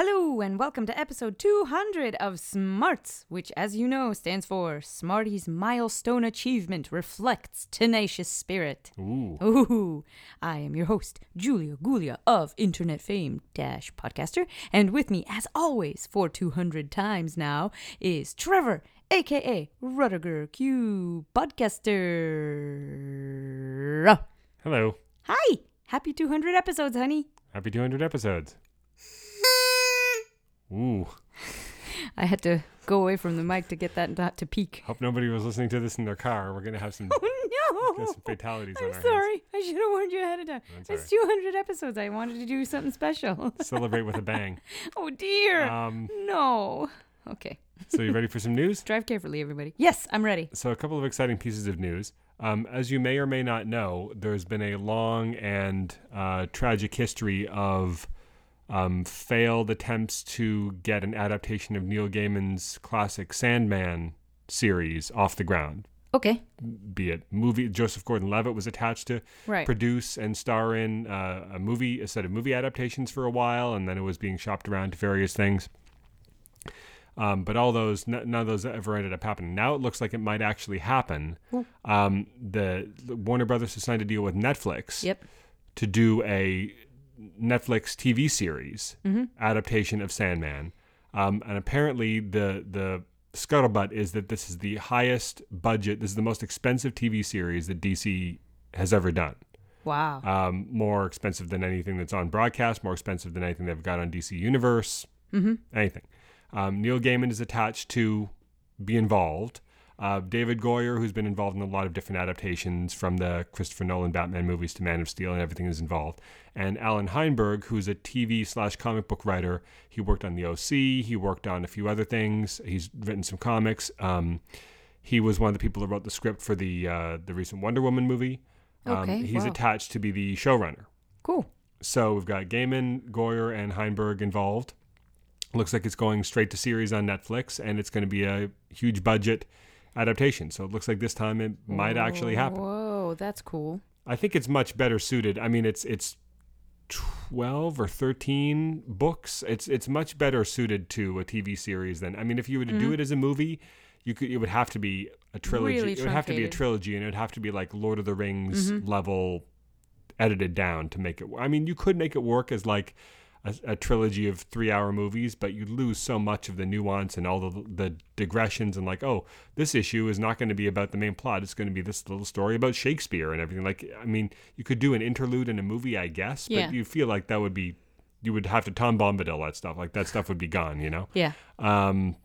Hello, and welcome to episode 200 of Smarts, which, as you know, stands for Smarty's Milestone Achievement Reflects Tenacious Spirit. Ooh. Ooh, I am your host, Julia Gulia of Internet Fame Dash Podcaster, and with me, as always, for 200 times now, is Trevor, aka Rudiger Q Podcaster. Hello. Hi! Happy 200 episodes, honey. Happy 200 episodes. Ooh. I had to go away from the mic to get that not to peak. Hope nobody was listening to this in their car. We're going to have some, Oh no! some fatalities I'm our hands. sorry. I should have warned you ahead of time. It's 200 episodes. I wanted to do something special. Celebrate with a bang. oh dear. Um, no. Okay. so, you ready for some news? Drive carefully, everybody. Yes, I'm ready. So, a couple of exciting pieces of news. Um, as you may or may not know, there's been a long and uh, tragic history of um, failed attempts to get an adaptation of Neil Gaiman's classic Sandman series off the ground. Okay. Be it movie, Joseph Gordon-Levitt was attached to Right. produce and star in uh, a movie, a set of movie adaptations for a while, and then it was being shopped around to various things. Um, but all those, n- none of those ever ended up happening. Now it looks like it might actually happen. Um, the, the Warner Brothers has signed a deal with Netflix Yep. to do a Netflix TV series adaptation of Sandman. Um, and apparently, the the scuttlebutt is that this is the highest budget. This is the most expensive TV series that DC has ever done. Wow. Um, more expensive than anything that's on broadcast. More expensive than anything they've got on DC Universe. Mm-hmm. Anything. Um, Neil Gaiman is attached to be involved. Uh, David Goyer, who's been involved in a lot of different adaptations from the Christopher Nolan Batman movies to Man of Steel and everything is involved. And Allan Heinberg, who's a TV slash comic book writer. He worked on The OC. He worked on a few other things. He's written some comics. Um, he was one of the people that wrote the script for the uh, the recent Wonder Woman movie. Um, Okay, he's wow. attached to be the showrunner. cool. So we've got Gaiman, Goyer, and Heinberg involved. Looks like it's going straight to series on Netflix, and it's going to be a huge budget adaptation. So it looks like this time it might actually oh, happen. Whoa, that's cool. I think it's much better suited. I mean, it's it's twelve or thirteen books. It's it's much better suited to a TV series than. I mean, if you were to do mm. it as a movie, you could. It would have to be a trilogy. Really it would have to be a trilogy, and it would have to be like Lord of the Rings mm-hmm. level, edited down to make it. I mean, you could make it work as like. A, a trilogy of three-hour movies, but you lose so much of the nuance and all the the digressions and like, oh, this issue is not going to be about the main plot; it's going to be this little story about Shakespeare and everything. Like, I mean, you could do an interlude in a movie, I guess, but Yeah. you feel like that would be, you would have to Tom Bombadil that stuff. Like that stuff would be gone, you know. Yeah. Um,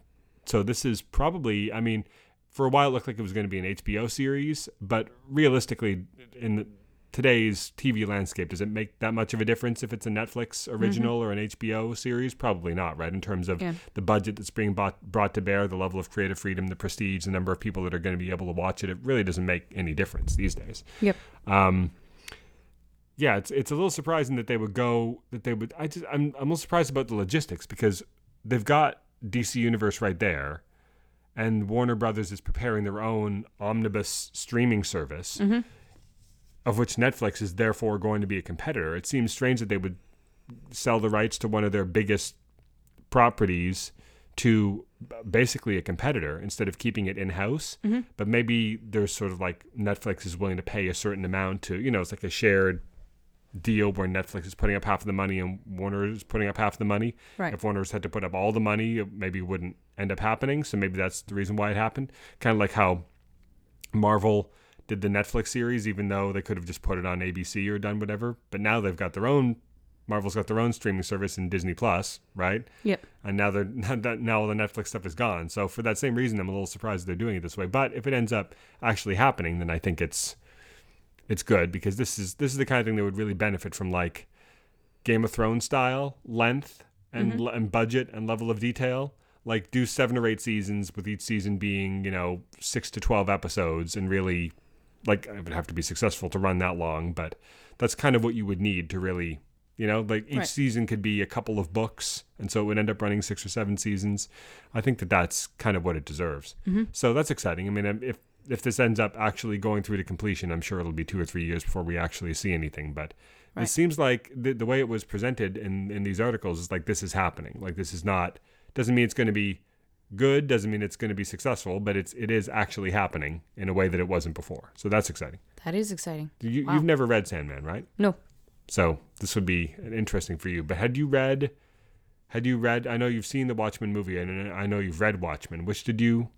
so this is probably, I mean, for a while it looked like it was going to be an HBO series, but realistically, in the, today's TV landscape, does it make that much of a difference if it's a Netflix original or an HBO series? Probably not, right? In terms of Yeah. the budget that's being bought, brought to bear, the level of creative freedom, the prestige, the number of people that are going to be able to watch it, it really doesn't make any difference these days. Yep. Um, yeah, it's it's a little surprising that they would go that they would. I just I'm I'm a little surprised about the logistics because they've got DC Universe right there, and Warner Brothers is preparing their own omnibus streaming service, of which Netflix is therefore going to be a competitor. It seems strange that they would sell the rights to one of their biggest properties to basically a competitor instead of keeping it in house. Mm-hmm. But maybe there's sort of like Netflix is willing to pay a certain amount to, you know, it's like a shared deal where Netflix is putting up half of the money and Warner is putting up half the money. Right. If Warner's had to put up all the money, it maybe wouldn't end up happening. So maybe that's the reason why it happened. Kind of like how Marvel did the Netflix series, even though they could have just put it on ABC or done whatever. But now they've got their own. Marvel's got their own streaming service in Disney Plus, right? Yep. And now they're that now all the Netflix stuff is gone. So for that same reason, I'm a little surprised they're doing it this way. But if it ends up actually happening, then I think it's it's good because this is this is the kind of thing that would really benefit from like Game of Thrones style length and Mm-hmm. and budget and level of detail. Like do seven or eight seasons with each season being you know six to twelve episodes and really like it would have to be successful to run that long, but that's kind of what you would need to really you know like each Right. season could be a couple of books and so it would end up running six or seven seasons. I think that that's kind of what it deserves. So that's exciting. I mean um, if if this ends up actually going through to completion i'm sure it'll be two or three years before we actually see anything but It seems like the, the way it was presented in, in these articles is like this is happening. Like this is not doesn't mean it's going to be good, doesn't mean it's going to be successful, but it's it is actually happening in a way that it wasn't before. So that's exciting. That is exciting. You, Wow. You've never read Sandman, right? No. So this would be interesting for you. But had you read? Had you read? I know you've seen the Watchmen movie, and I know you've read Watchmen. Which did you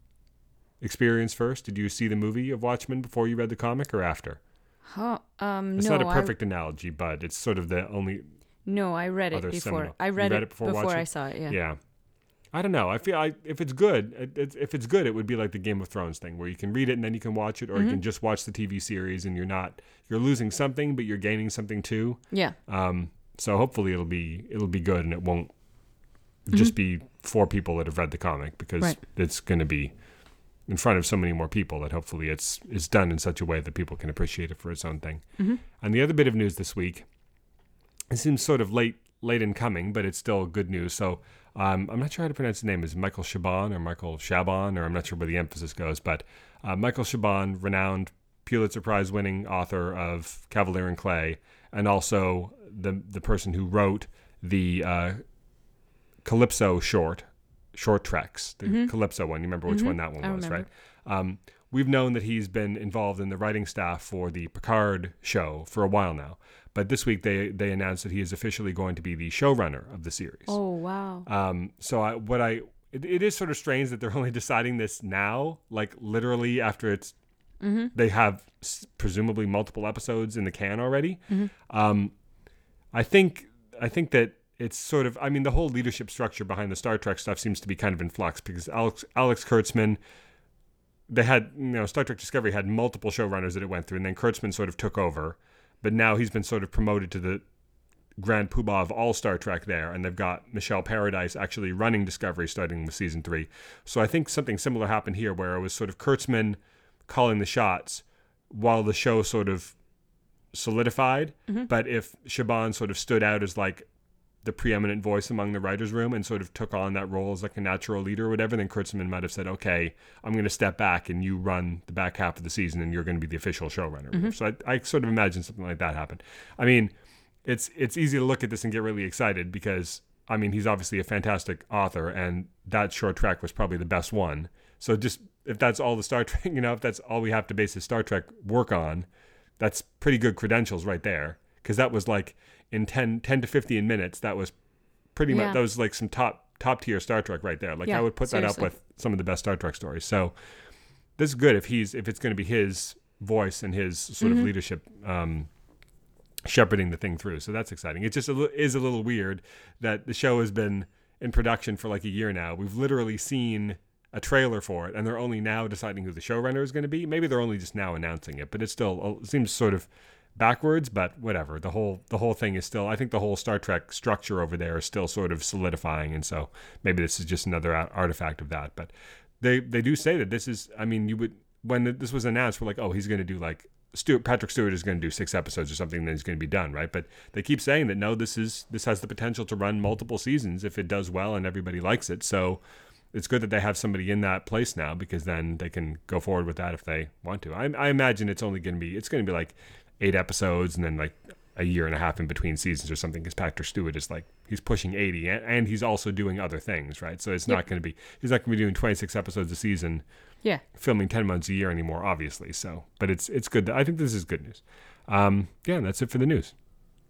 experience first? Did you see the movie of Watchmen before you read the comic, or after? Huh. Um, It's no, not a perfect analogy, but it's sort of the only. no, I read it before. seminal- I read, read it it before before. I saw it. Yeah. Yeah. I don't know. I feel I, if it's good, it, if it's good, it would be like the Game of Thrones thing, where you can read it and then you can watch it, or Mm-hmm. you can just watch the TV series and you're not you're losing something, but you're gaining something too. Yeah. Um, so hopefully it'll be it'll be good and it won't just be four people that have read the comic because Mm-hmm. Right. it's going to be in front of so many more people that hopefully it's it's done in such a way that people can appreciate it for its own thing. Mm-hmm. And the other bit of news this week, it seems sort of late late in coming, but it's still good news. So um, I'm not sure how to pronounce his name. Is Michael Chabon or Michael Chabon, or I'm not sure where the emphasis goes. But uh, Michael Chabon, renowned Pulitzer Prize winning author of Kavalier and Clay, and also the the person who wrote the uh, Calypso short short treks, the Calypso one. You remember which one that one Mm-hmm. I was, remember. right? Um, we've known that he's been involved in the writing staff for the Picard show for a while now. But this week they they announced that he is officially going to be the showrunner of the series. Oh wow. Um, so I, what I it, it is sort of strange that they're only deciding this now, like literally after it's they have s- presumably multiple episodes in the can already. Um, I think I think that it's sort of I mean the whole leadership structure behind the Star Trek stuff seems to be kind of in flux because Alex Alex Kurtzman they had you know Star Trek Discovery had multiple showrunners that it went through and then Kurtzman sort of took over but now he's been sort of promoted to the grand poobah of all Star Trek there and they've got Michelle Paradise actually running Discovery starting with season 3 so I think something similar happened here where it was sort of Kurtzman calling the shots while the show sort of solidified. Mm-hmm. But if Chabon sort of stood out as like the preeminent voice among the writers' room and sort of took on that role as like a natural leader or whatever, then Kurtzman might have said, "Okay, I'm going to step back and you run the back half of the season, and you're going to be the official showrunner." Mm-hmm. So I, I sort of imagine something like that happened. I mean, it's it's easy to look at this and get really excited because I mean he's obviously a fantastic author, and that short trek was probably the best one. So just if that's all the Star Trek, you know, if that's all we have to base the Star Trek work on, that's pretty good credentials right there. Because that was like in 10, 10 to fifteen minutes, that was pretty Yeah. much that was like some top top tier Star Trek right there. Like Yeah, I would put that up with some of the best Star Trek stories. So this is good if he's if it's going to be his voice and his sort Mm-hmm. of leadership um, shepherding the thing through. So that's exciting. It just a is a little weird that the show has been in production for like a year now. We've literally seen a trailer for it, and they're only now deciding who the showrunner is going to be. Maybe they're only just now announcing it, but it still it seems sort of backwards. But whatever. The whole the whole thing is still. I think the whole Star Trek structure over there is still sort of solidifying, and so maybe this is just another artifact of that. But they they do say that this is. I mean, you would when this was announced, we're like, oh, he's going to do like Stuart Patrick Stewart is going to do six episodes or something, then he's going to be done, right? But they keep saying that no, this is this has the potential to run multiple seasons if it does well and everybody likes it. So it's good that they have somebody in that place now because then they can go forward with that if they want to. I, I imagine it's only going to be it's going to be like eight episodes and then like a year and a half in between seasons or something because Patrick Stewart is like he's pushing 80 and, and he's also doing other things, right? So it's Yep. not going to be he's not going to be doing 26 episodes a season Yeah. filming 10 months a year anymore obviously so but it's it's good i think this is good news um yeah that's it for the news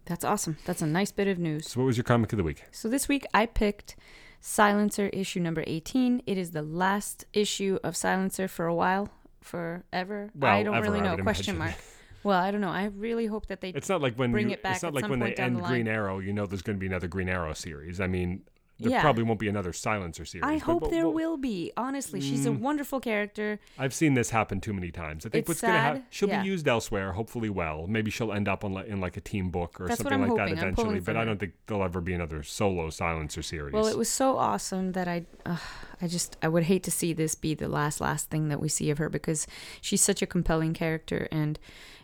That's awesome. That's a nice bit of news. so what was your comic of the week So this week I picked Silencer issue number 18. It is the last issue of Silencer for a while, forever. Well, I don't ever, really know. Question mark. Well, I don't know. I really hope that they it's not like when Bring you, it back it's not like when they end the green arrow you know there's going to be another green arrow series i mean there Yeah. probably won't be another silencer series I hope but- there but will be. Honestly, she's a Mm. wonderful character. i've seen this happen too many times i think It's what's going to happen sad, she'll yeah. be used elsewhere hopefully well maybe she'll end up on like, in like a team book or That's something like hoping. that eventually but i don't think there'll ever be another solo silencer series Well, it was so awesome that I, uh, I just, I would hate to see this be the last, last thing that we see of her because she's such a compelling character, and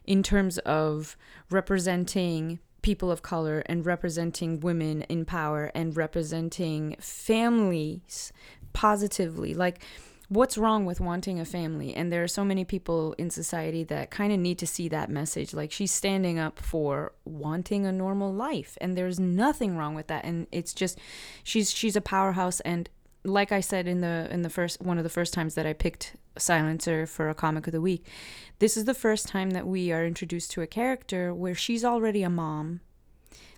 in terms of representing people of color and representing women in power and representing families positively, like what's wrong with wanting a family? And there are so many people in society that kind of need to see that message. Like she's standing up for wanting a normal life and there's nothing wrong with that. And it's just she's she's a powerhouse and like I said in the in the first one of the first times that I picked Silencer for a comic of the week, this is the first time that we are introduced to a character where she's already a mom.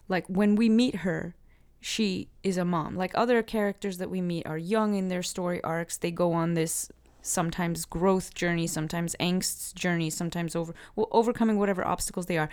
Like when we meet her, she is a mom. Like other characters that we meet are young in their story arcs. They go on this sometimes growth journey, sometimes angst journey, sometimes over well, overcoming whatever obstacles they are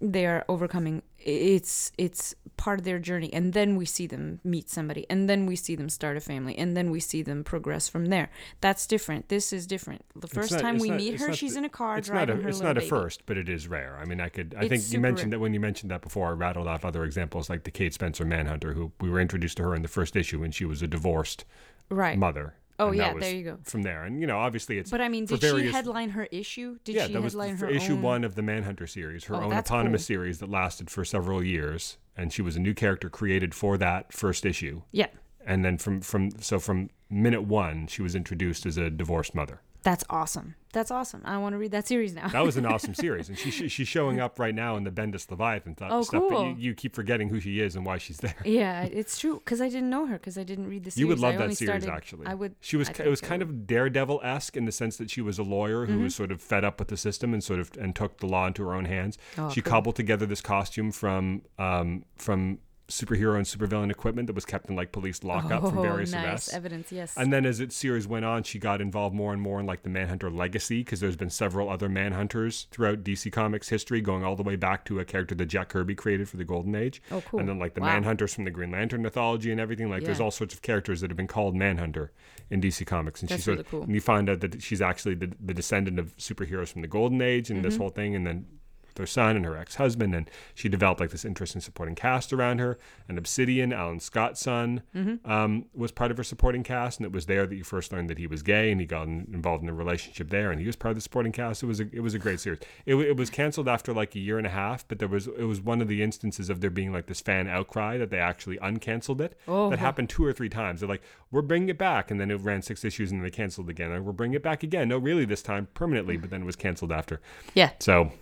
they are overcoming it's it's part of their journey and then we see them meet somebody and then we see them start a family and then we see them progress from there that's different this is different the first not- time we not- meet her she's the- in a car it's driving not a her it's not a baby. first, but it is rare. I mean, I could I It's think you mentioned rare. that when you mentioned that before, I rattled off other examples like the Kate Spencer Manhunter, who we were introduced to her in the first issue when she was a divorced right mother. Oh, yeah, there you go. From there, and you know, obviously, it's but i mean did she headline her issue did yeah, she that was her issue own one of the Manhunter series, her Oh, own autonomous cool. series that lasted for several years, and she was a new character created for that first issue. yeah And then from from so from minute one, she was introduced as a divorced mother. That's awesome that's awesome i want to read that series now That was an awesome series, and she, she's showing up right now in the Bendis Leviathan th- Oh, stuff. But cool. you, you keep forgetting who she is and why she's there. yeah it's true because i didn't know her because i didn't read the series You would love I that series, started- actually. i would She was. It was I kind of Daredevil esque in the sense that she was a lawyer who Mm-hmm. was sort of fed up with the system and sort of and took the law into her own hands. Oh, she cool. cobbled together this costume from um, from superhero and supervillain equipment that was kept in like police lockup from Oh, various nice arrests. evidence yes And then as its series went on, she got involved more and more in like the Manhunter legacy because there's been several other Manhunters throughout DC Comics history, going all the way back to a character that Jack Kirby created for the Golden Age. Oh, cool. And then like the Wow. Manhunters from the Green Lantern mythology and everything. Like there's all sorts of characters that have been called Manhunter in DC Comics. And That's she sort really of, cool. and you find out that she's actually the, the descendant of superheroes from the Golden Age and Mm-hmm. this whole thing. And then with her son and her ex-husband and she developed like this interesting supporting cast around her. And obsidian alan scott's son Mm-hmm. um, was part of her supporting cast and it was there that you first learned that he was gay and he got in- involved in a relationship there and he was part of the supporting cast. It was a, it was a great series. It, it was canceled after like a year and a half but there was it was one of the instances of there being like this fan outcry that they actually uncanceled it. Oh. that happened two or three times. They're like we're bringing it back and then it ran six issues and then they canceled again. And we're bringing it back again. No really this time permanently but then it was canceled after. Yeah. So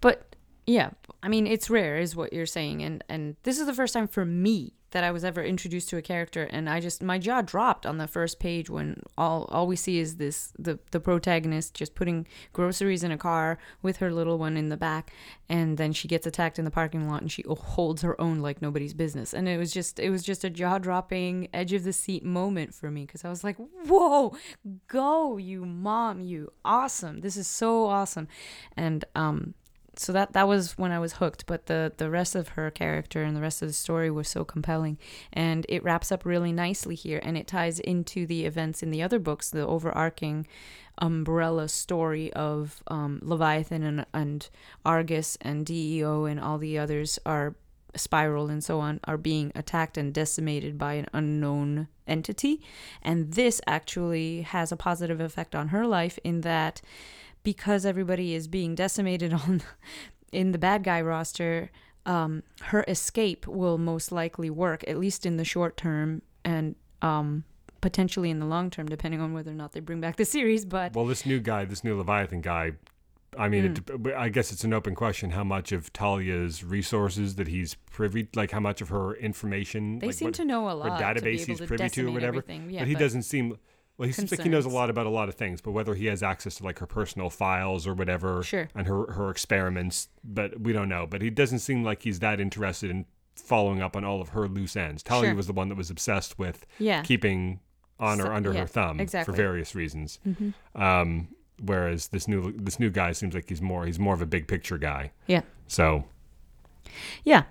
But yeah, I mean, it's rare, is what you're saying, and and this is the first time for me that I was ever introduced to a character, and I just my jaw dropped on the first page when all all we see is this the the protagonist just putting groceries in a car with her little one in the back, and then she gets attacked in the parking lot, and she holds her own like nobody's business, and it was just it was just a jaw dropping edge of the seat moment for me because I was like, whoa, go you mom, you awesome, this is so awesome, and um so that that was when I was hooked. But the the rest of her character and the rest of the story was so compelling, and it wraps up really nicely here, and it ties into the events in the other books, the overarching umbrella story of um, Leviathan and and Argus and DEO and all the others are Spyral and so on are being attacked and decimated by an unknown entity and this actually has a positive effect on her life in that because everybody is being decimated on in the bad guy roster um, her escape will most likely work at least in the short term and um, potentially in the long term depending on whether or not they bring back the series but Well, this new guy, this new Leviathan guy, I mean, Hmm. it, I guess it's an open question how much of Talia's resources that he's privy, like how much of her information, they like seem what, to know a lot database he's privy to or whatever. Yeah, but he doesn't seem. Well, he seems like he knows a lot about a lot of things, but whether he has access to like her personal files or whatever, Sure. and her her experiments, but we don't know. But he doesn't seem like he's that interested in following up on all of her loose ends. Talia Sure. was the one that was obsessed with yeah keeping on or under yeah, her thumb exactly. for various reasons. Mhm. Um, whereas this new this new guy seems like he's more he's more of a big picture guy. yeah So Yeah.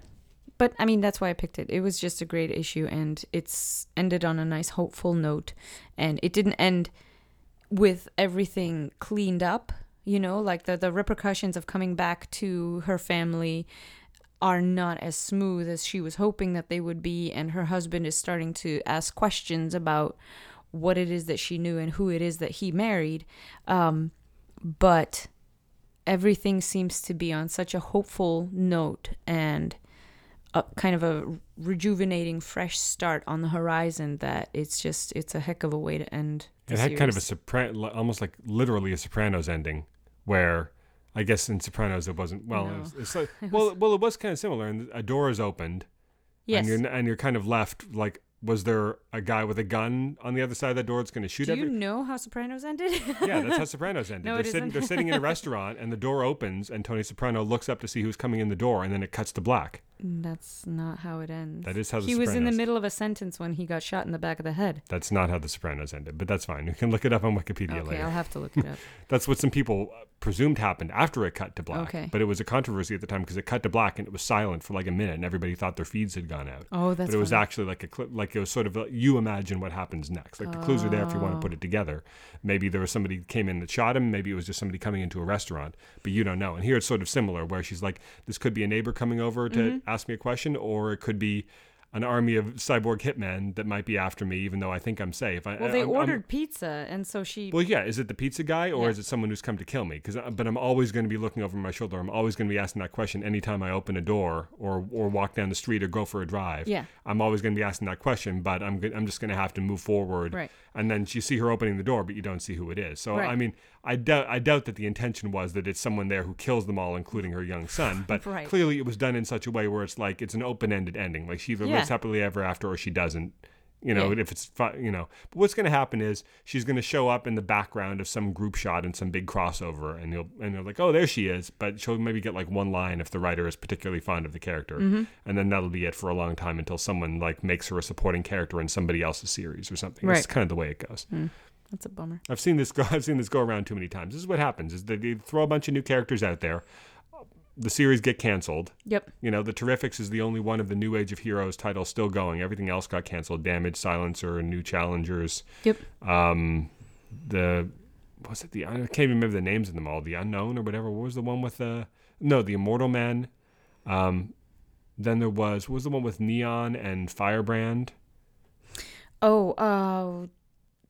But I mean, that's why I picked it. It was just a great issue and it's ended on a nice, hopeful note. And it didn't end with everything cleaned up, you know, like the, the repercussions of coming back to her family are not as smooth as she was hoping that they would be. And her husband is starting to ask questions about what it is that she knew and who it is that he married. Um, but everything seems to be on such a hopeful note and a kind of a rejuvenating, fresh start on the horizon that it's just it's a heck of a way to end. It had kind of a series. sopran- almost like literally a Sopranos ending, where I guess in Sopranos it wasn't. Well, No. it's, it's like, well, well, it was kind of similar. And a door is opened, yes. and you're and you're kind of left like, was there a guy with a gun on the other side of that door that's going to shoot Do every? you know how Sopranos ended? yeah, that's how Sopranos ended. No, they're it sitting they're sitting in a restaurant and the door opens and Tony Soprano looks up to see who's coming in the door and then it cuts to black. That's not how it ends. That is how the he was in the middle of a sentence when he got shot in the back of the head. That's not how the Sopranos ended, but that's fine. You can look it up on Wikipedia Okay, later. I'll have to look it up. That's what some people uh, presumed happened after it cut to black. Okay. But it was a controversy at the time because it cut to black and it was silent for like a minute and everybody thought their feeds had gone out. Oh, that's but it was actually like a clip, like it was sort of you imagine what happens next. Like the clues are there if you want to put it together. Maybe there was somebody came in that shot him. Maybe it was just somebody coming into a restaurant, but you don't know. And here it's sort of similar, where she's like, this could be a neighbor coming over to Mm-hmm. Ask me a question, or it could be an army of cyborg hitmen that might be after me, even though I think I'm safe. I, Well, they I'm- I'm- ordered pizza, and so she. well, yeah. Is it the pizza guy or Yeah. is it someone who's come to kill me? Because, uh, but I'm always going to be looking over my shoulder. I'm always going to be asking that question anytime I open a door or or walk down the street or go for a drive. Yeah. I'm always going to be asking that question, but I'm I'm just going to have to move forward. Right. And then you see her opening the door, but you don't see who it is. So Right. I mean, I doubt I doubt that the intention was that it's someone there who kills them all, including her young son. But Right. clearly, it was done in such a way where it's like it's an open-ended ending. Like she either Yeah. lives happily ever after or she doesn't. You know, Yeah. if it's you know, but what's going to happen is she's going to show up in the background of some group shot in some big crossover, and you'll and they're like, oh, there she is. But she'll maybe get like one line if the writer is particularly fond of the character, Mm-hmm. and then that'll be it for a long time until someone like makes her a supporting character in somebody else's series or something. It's Right. kind of the way it goes. That's a bummer. I've seen this go. I've seen this go around too many times. This is what happens: is they, they throw a bunch of new characters out there. The series get canceled. Yep. You know, the Terrifics is the only one of the New Age of Heroes titles still going. Everything else got canceled. Damage, Silencer, New Challengers. Yep. Um, the was it the I can't even remember the names of them all. The Unknown or whatever. What was the one with the no the Immortal Man? Um, then there was what was the one with Neon and Firebrand? Oh, uh,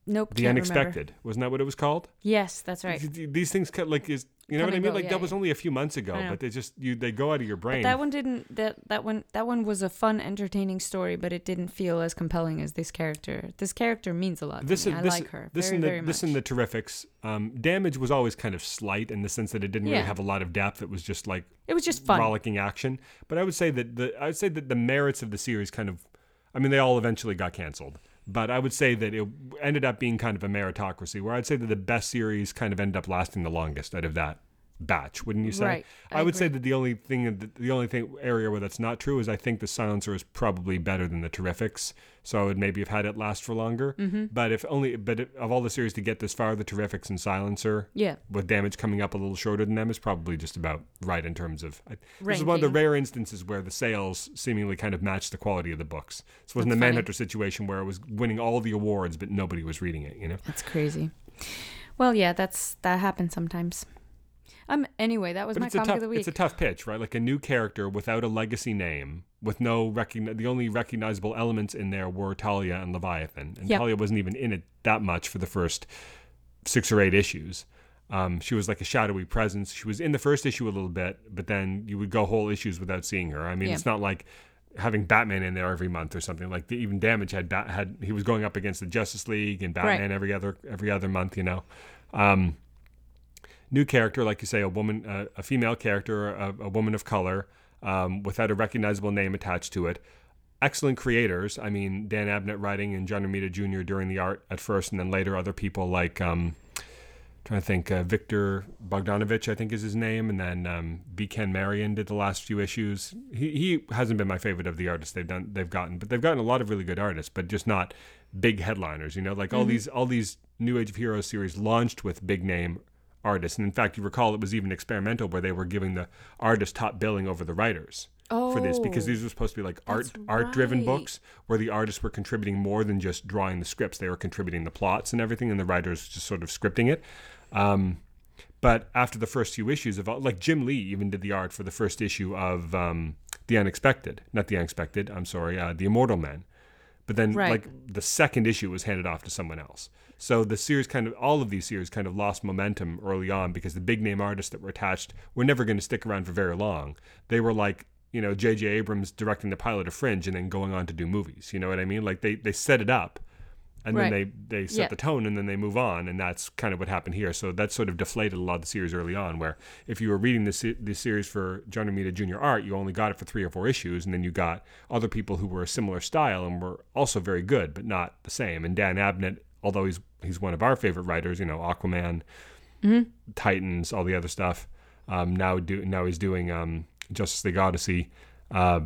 nope. The can't remember. Unexpected. Wasn't that what it was called? Yes, that's right. Th- th- These things cut like is you know what I mean? go, Like yeah, that was only a few months ago, but they just you they go out of your brain. That one didn't. That that one. That one was a fun, entertaining story, but it didn't feel as compelling as this character. This character means a lot. this to me. is I this, like her this very, in the very this much. in the terrifics. Um, damage was always kind of slight in the sense that it didn't really Yeah. have a lot of depth. It was just like it was just fun. rollicking action. But I would say that the I would say that the merits of the series kind of, I mean, they all eventually got canceled. But I would say that it ended up being kind of a meritocracy, where I'd say that the best series kind of ended up lasting the longest out of that batch. Wouldn't you say? Right. I, I would say that the only thing, the only thing area where that's not true is I think the Silencer is probably better than the Terrifics. So I would maybe have had it last for longer. Mm-hmm. But if only, but of all the series to get this far, the Terrifics and Silencer Yeah. with damage coming up a little shorter than them is probably just about right in terms of. I, this is one of the rare instances where the sales seemingly kind of matched the quality of the books. This wasn't That's funny. Manhunter situation where it was winning all the awards, but nobody was reading it. You know. That's crazy. Well, yeah, that's that happens sometimes. Um. Anyway, that was But my it's a comic tough, of the week. it's a tough pitch, right? Like a new character without a legacy name, with no recogni- the only recognizable elements in there were Talia and Leviathan, and Yep. Talia wasn't even in it that much for the first six or eight issues. Um, she was like a shadowy presence. She was in the first issue a little bit, but then you would go whole issues without seeing her. I mean, Yeah. it's not like having Batman in there every month or something. Like the, even Damage had Bat- had he was going up against the Justice League and Batman every other every other month. You know. Um, new character, like you say, a woman, uh, a female character, a, a woman of color, um, without a recognizable name attached to it. Excellent creators. I mean, Dan Abnett writing and John Romita Jr. during the art at first, and then later other people like, um, trying to think, uh, Viktor Bogdanovic, I think is his name, and then um, B. Ken Marion did the last few issues. He, he hasn't been my favorite of the artists they've done they've gotten, but they've gotten a lot of really good artists, but just not big headliners. You know, like all these all these New Age of Heroes series launched with big name artists, and in fact, you recall it was even experimental where they were giving the artists top billing over the writers for this because Oh, these were supposed to be like art that's art driven right. books where the artists were contributing more than just drawing the scripts. They were contributing the plots and everything and the writers just sort of scripting it. Um, but after the first few issues of like Jim Lee even did the art for the first issue of um, the unexpected. Not the unexpected I'm sorry uh, the immortal men but then Right. like the second issue was handed off to someone else so the series kind of all of these series kind of lost momentum early on because the big name artists that were attached were never going to stick around for very long they were like you know J.J. Abrams directing the pilot of Fringe and then going on to do movies. You know what I mean? Like they they set it up, and Right. then they they set Yeah. the tone, and then they move on, and that's kind of what happened here. So that sort of deflated a lot of the series early on. Where if you were reading the se- the series for John Romita Jr. art, you only got it for three or four issues, and then you got other people who were a similar style and were also very good, but not the same. And Dan Abnett, although he's he's one of our favorite writers, you know, Aquaman, Titans, all the other stuff. Um, now do now he's doing um, Justice League Odyssey. Uh,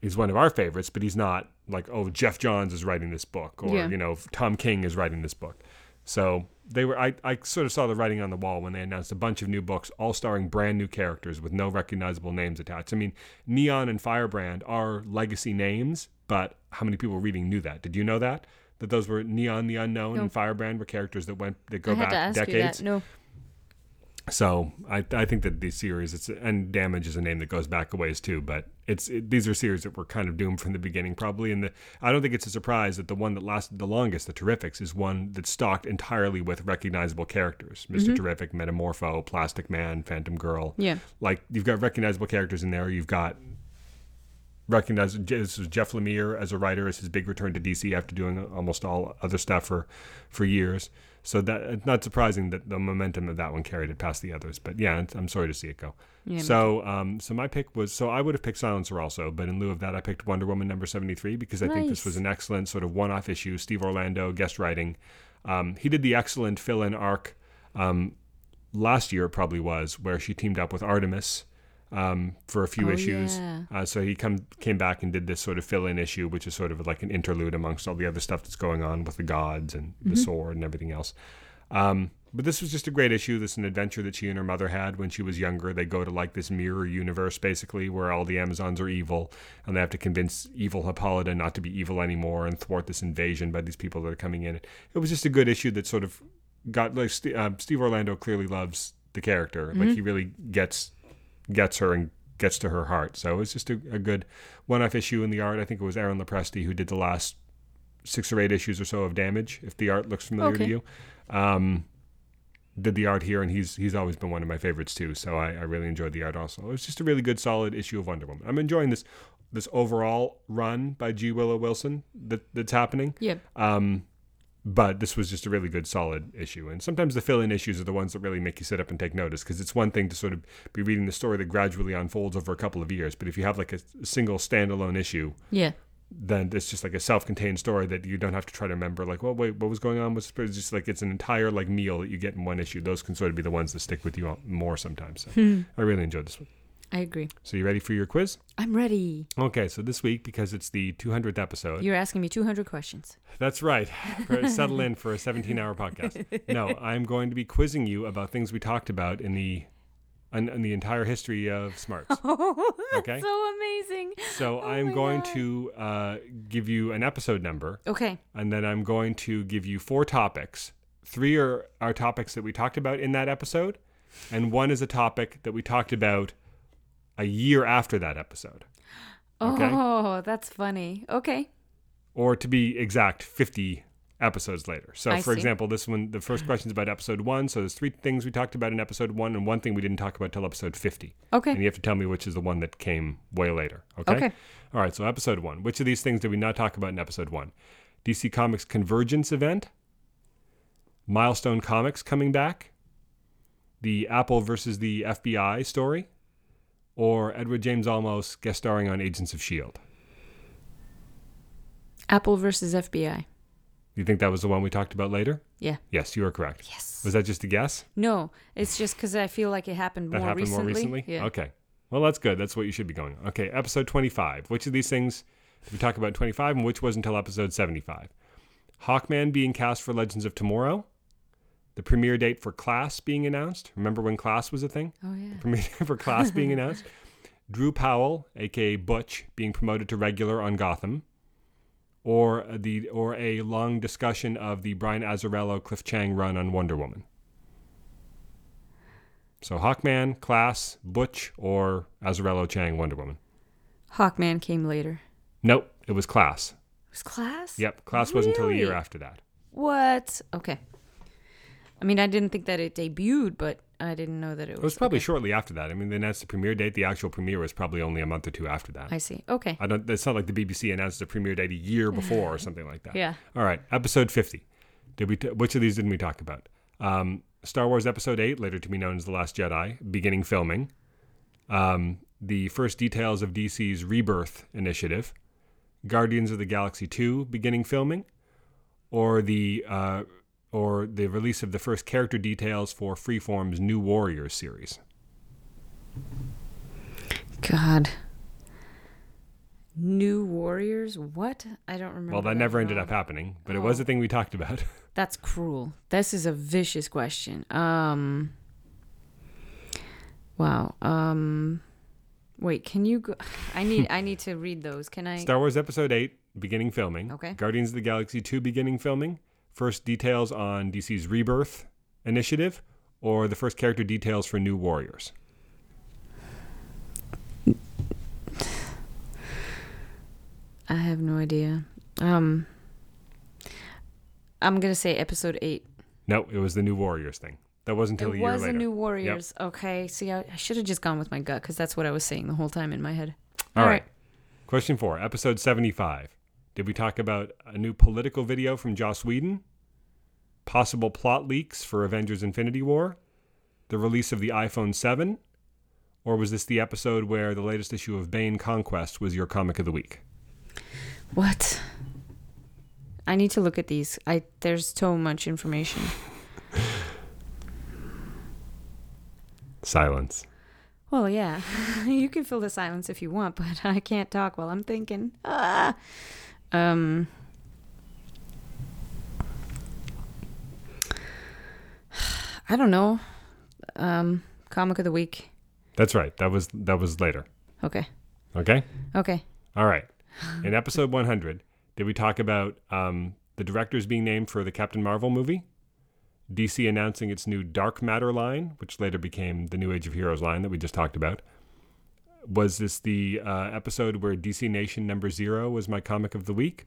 he's one of our favorites, but he's not like oh Geoff Johns is writing this book or Yeah. you know Tom King is writing this book. So they were I, I sort of saw the writing on the wall when they announced a bunch of new books, all starring brand new characters with no recognizable names attached. I mean, Neon and Firebrand are legacy names, but how many people reading knew that? Did you know that? That those were Neon the Unknown No. and Firebrand were characters that went that go back decades. No. So I, I think that these series, it's and Damage is a name that goes back a ways too. But it's it, these are series that were kind of doomed from the beginning, probably. And the I don't think it's a surprise that the one that lasted the longest, the Terrifics, is one that's stocked entirely with recognizable characters: Mister Terrific, Metamorpho, Plastic Man, Phantom Girl. Yeah. like you've got recognizable characters in there. You've got recognized this was Jeff Lemire as a writer as his big return to DC after doing almost all other stuff for for years. So that it's not surprising that the momentum of that one carried it past the others. But yeah, I'm sorry to see it go. Yeah, so um, so my pick was so I would have picked Silencer also, but in lieu of that, I picked Wonder Woman number 73 because I think this was an excellent sort of one-off issue. Steve Orlando guest writing. Um, he did the excellent fill-in arc um, last year. It probably was where she teamed up with Artemis um, for a few Oh, issues. yeah. Uh, so he come came back and did this sort of fill-in issue, which is sort of like an interlude amongst all the other stuff that's going on with the gods and the sword and everything else. Um, but this was just a great issue. This is an adventure that she and her mother had when she was younger. They go to like this mirror universe, basically, where all the Amazons are evil, and they have to convince evil Hippolyta not to be evil anymore and thwart this invasion by these people that are coming in. It was just a good issue that sort of got like uh, Steve Orlando clearly loves the character. Like he really gets gets her and gets to her heart. So it was just a, a good one-off issue in the art. I think it was Aaron Lopresti who did the last six or eight issues or so of Damage. If the art looks familiar Okay. to you, um, did the art here, and he's he's always been one of my favorites too. So I, I really enjoyed the art also. It was just a really good, solid issue of Wonder Woman. I'm enjoying this this overall run by G. Willow Wilson that that's happening. Yep. Um, but this was just a really good, solid issue. And sometimes the fill in issues are the ones that really make you sit up and take notice because it's one thing to sort of be reading the story that gradually unfolds over a couple of years. But if you have like a single standalone issue, Yeah. then it's just like a self contained story that you don't have to try to remember, like, well, wait, what was going on? Was it's just like it's an entire like meal that you get in one issue. Those can sort of be the ones that stick with you more sometimes. So hmm. I really enjoyed this one. I agree. So you ready for your quiz? I'm ready. Okay, so this week, because it's the 200th episode, You're asking me 200 questions. That's right. Settle in for a 17 hour podcast. No, I'm going to be quizzing you about things we talked about in the in, in the entire history of smarts. Oh, that's Okay. so amazing. So Oh I'm going God. to uh, give you an episode number, Okay. and then I'm going to give you four topics. Three are, are topics that we talked about in that episode, and one is a topic that we talked about a year after that episode. Okay. Oh, that's funny. Okay. or to be exact, 50 episodes later. So, I for see. example, this one, the first question is about episode one. So, there's three things we talked about in episode one, and one thing we didn't talk about till episode 50. Okay. And you have to tell me which is the one that came way later. Okay? Okay. All right. So, episode one. Which of these things did we not talk about in episode one? DC Comics Convergence event, Milestone Comics coming back, the Apple versus the FBI story, or Edward James Olmos guest starring on Agents of S.H.I.E.L.D.? Apple versus FBI. You think that was the one we talked about later? Yeah. Yes, you are correct. Yes. Was that just a guess? No, it's just because I feel like it happened That more happened recently. more recently? Yeah. Okay. Well, that's good. That's what you should be going. Okay, episode 25. Which of these things did we talk about in 25 and which was until episode 75? Hawkman being cast for Legends of Tomorrow. The premiere date for Class being announced. Remember when Class was a thing? Oh yeah. The Premiere date for Class being announced. Drew Powell, aka Butch, being promoted to regular on Gotham. Or the or a long discussion of the Brian Azzarello Cliff Chiang run on Wonder Woman. So Hawkman, Class, Butch, or Azzarello Chiang Wonder Woman. Hawkman came later. Nope, it was Class. It was class? Yep, Class was until a year after that. What? Okay. I mean, I didn't think that it debuted, but I didn't know that it was. It was probably okay. shortly after that. I mean, they announced the premiere date. The actual premiere was probably only a month or two after that. I see. Okay. I don't. It's not like the BBC announced the premiere date a year before or something like that. Yeah. All right, episode fifty. Did we? T- which of these didn't we talk about? Um, Star Wars Episode Eight, later to be known as The Last Jedi, beginning filming. Um, the first details of DC's Rebirth initiative. Guardians of the Galaxy Two, beginning filming, or the uh, or the release of the first character details for Freeform's New Warriors series. God. New Warriors? What? I don't remember. Well, that never ended up happening, but it was Oh. a thing we talked about. That's cruel. This is a vicious question. Um. Wow. Um. Wait. Can you? Go- I need. I need to read those. Can I? Star Wars Episode 8 beginning filming. Okay. Guardians of the Galaxy 2 beginning filming. First details on DC's Rebirth initiative, or the first character details for New Warriors. I have no idea. Um. I'm gonna say episode eight. No, it was the New Warriors thing. That wasn't until it a year later. It was a New Warriors. Okay. See, I, I should have just gone with my gut because that's what I was saying the whole time in my head. All All right. Question four, episode 75. Did we talk about a new political video from Joss Whedon? Possible plot leaks for Avengers Infinity War? The release of the iPhone 7? Or was this the episode where the latest issue of Bane Conquest was your comic of the week? What? I need to look at these. I there's so much information. Silence. Well, yeah, you can fill the silence if you want, but I can't talk while I'm thinking. Ah. Um. I don't know. Um, comic of the week. That's right. That was that was later. Okay. Okay? Okay. All right. In episode 100, did we talk about um, the directors being named for the Captain Marvel movie? DC announcing its new Dark Matter line, which later became the New Age of Heroes line that we just talked about. Was this the uh, episode where DC Nation number zero was my comic of the week?